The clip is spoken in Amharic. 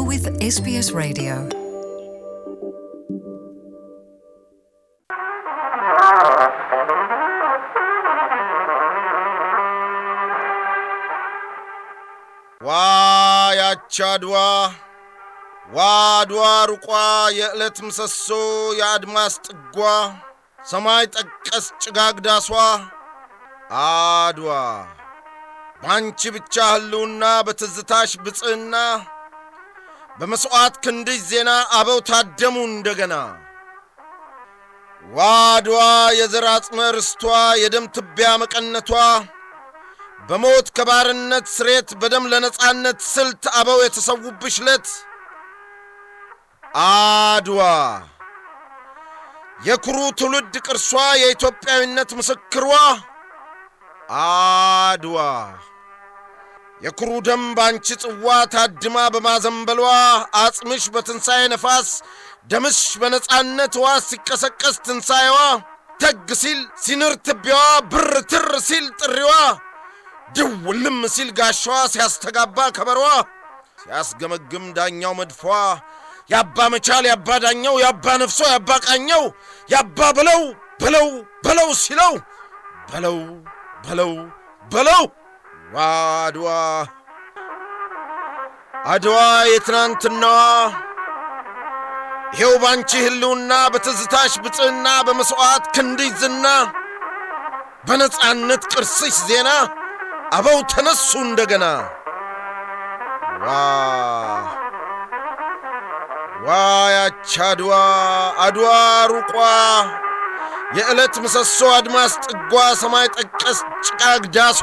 with SBS Radio. ዋ አድዋ! ዋ አድዋ ሩቋ! የዕለት ምሰሶ! የአድማስ ጥጓ! ሰማይ ጠቀስ ጭጋግ ዳሷ! አድዋ! ባንቺ ብቻ ህልውና በትዝታሽ ብፅዕና በመሥዋዕት ክንድሽ ዜና አበው ታደሙ እንደገና። ዋ አድዋ የዘር አጽመ ርስቷ የደም ትቢያ መቀነቷ በሞት ከባርነት ስሬት በደም ለነጻነት ስልት አበው የተሰዉብሽ ለት አድዋ የኩሩ ትውልድ ቅርሷ የኢትዮጵያዊነት ምስክሯ። አድዋ የኩሩ ደም ባንቺ ጽዋ ታድማ በማዘንበሏ አጽምሽ በትንሣኤ ነፋስ ደምሽ በነጻነት ዋስ ሲቀሰቀስ ትንሣኤዋ ተግ ሲል ሲንር ትቢያዋ ብር ትር ሲል ጥሪዋ ድውልም ሲል ጋሻዋ ሲያስተጋባ ከበሯ ሲያስገመግም ዳኛው መድፏ ያባ መቻል ያባ ዳኛው ያባ ነፍሶ ያባ ቃኘው ያባ በለው በለው በለው ሲለው በለው በለው በለው ዋ አድዋ አድዋ የትናንትናዋ። ይሄው ባንቺ ህልውና በትዝታሽ ብፅዕና በመሥዋዕት ክንድሽ ዝና በነጻነት ቅርስሽ ዜና አበው ተነሱ እንደገና። ዋ ዋ ያች አድዋ አድዋ ሩቋ የዕለት ምሰሶ አድማስ ጥጓ ሰማይ ጠቀስ ጭጋግ ዳሷ